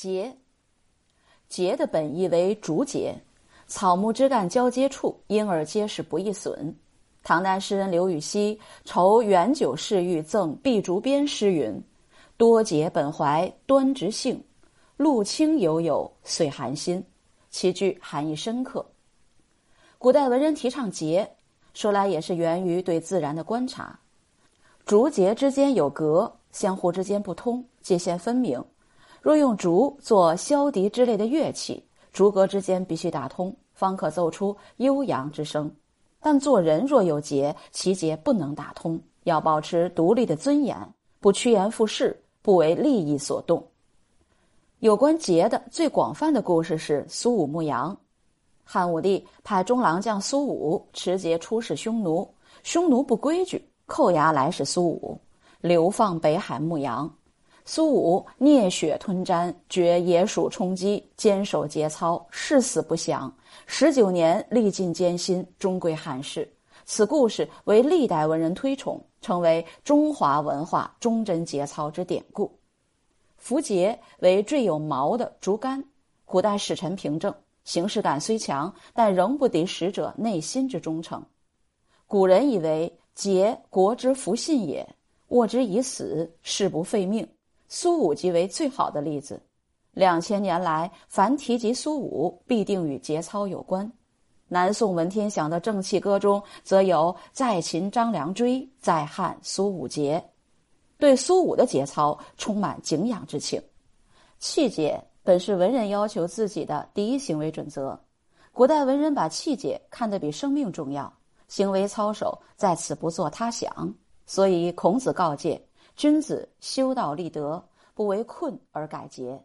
节，节的本意为竹节，草木枝干交接处，因而结实不易损。唐代诗人刘禹锡酬元九侍御赠碧竹编诗云：“多节本怀端直性，露清犹有岁寒心。”其句含义深刻。古代文人提倡节，说来也是源于对自然的观察。竹节之间有隔，相互之间不通，界限分明。若用竹做箫笛之类的乐器，竹阁之间必须打通，方可奏出悠扬之声。但做人若有节，其节不能打通，要保持独立的尊严，不趋炎附势，不为利益所动。有关节的最广泛的故事是苏武牧羊。汉武帝派中郎将苏武持节出使匈奴，匈奴不规矩，扣押来使苏武，流放北海牧羊。苏武啮血吞毡，绝野鼠冲击，坚守节操，誓死不降。十九年历尽艰辛，终归汉室。此故事为历代文人推崇，成为中华文化忠贞节操之典故。符节为缀有毛的竹竿，古代使臣凭证，形式感虽强，但仍不敌使者内心之忠诚。古人以为节国之福信也，握之以死，誓不废命。苏武即为最好的例子。两千年来，凡提及苏武，必定与节操有关。南宋文天祥的正气歌中，则有“在秦张良追，在汉苏武节”，对苏武的节操充满敬仰之情。气节本是文人要求自己的第一行为准则。古代文人把气节看得比生命重要，行为操守在此不做他想。所以孔子告诫。君子修道立德，不为困而改节。